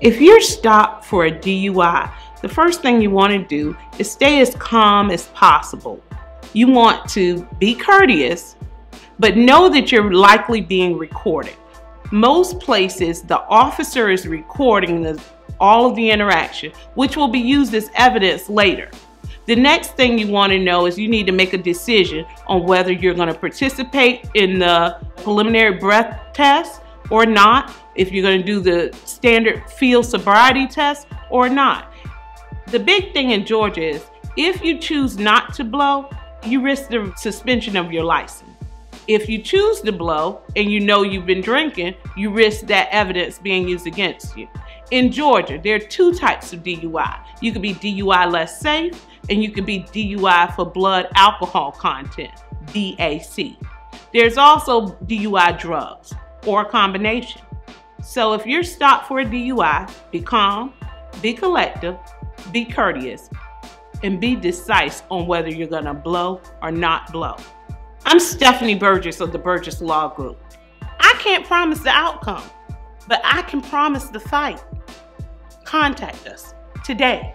If you're stopped for a DUI, the first thing you want to do is stay as calm as possible. You want to be courteous, but know that you're likely being recorded. Most places, the officer is recording the, all of the interaction, which will be used as evidence later. The next thing you want to know is you need to make a decision on whether you're going to participate in the preliminary breath test or not, if you're going to do the standard field sobriety test or not. The big thing in Georgia is if you choose not to blow, you risk the suspension of your license. If you choose to blow and you know you've been drinking, you risk that evidence being used against you. In Georgia, there are two types of DUI. You could be DUI less safe, and you could be DUI for blood alcohol content, BAC. There's also DUI drugs or a combination. So if you're stopped for a DUI, be calm, be collective, be courteous, and be decisive on whether you're going to blow or not blow. I'm Stephanie Burgess of the Burgess Law Group. I can't promise the outcome, but I can promise the fight. Contact us today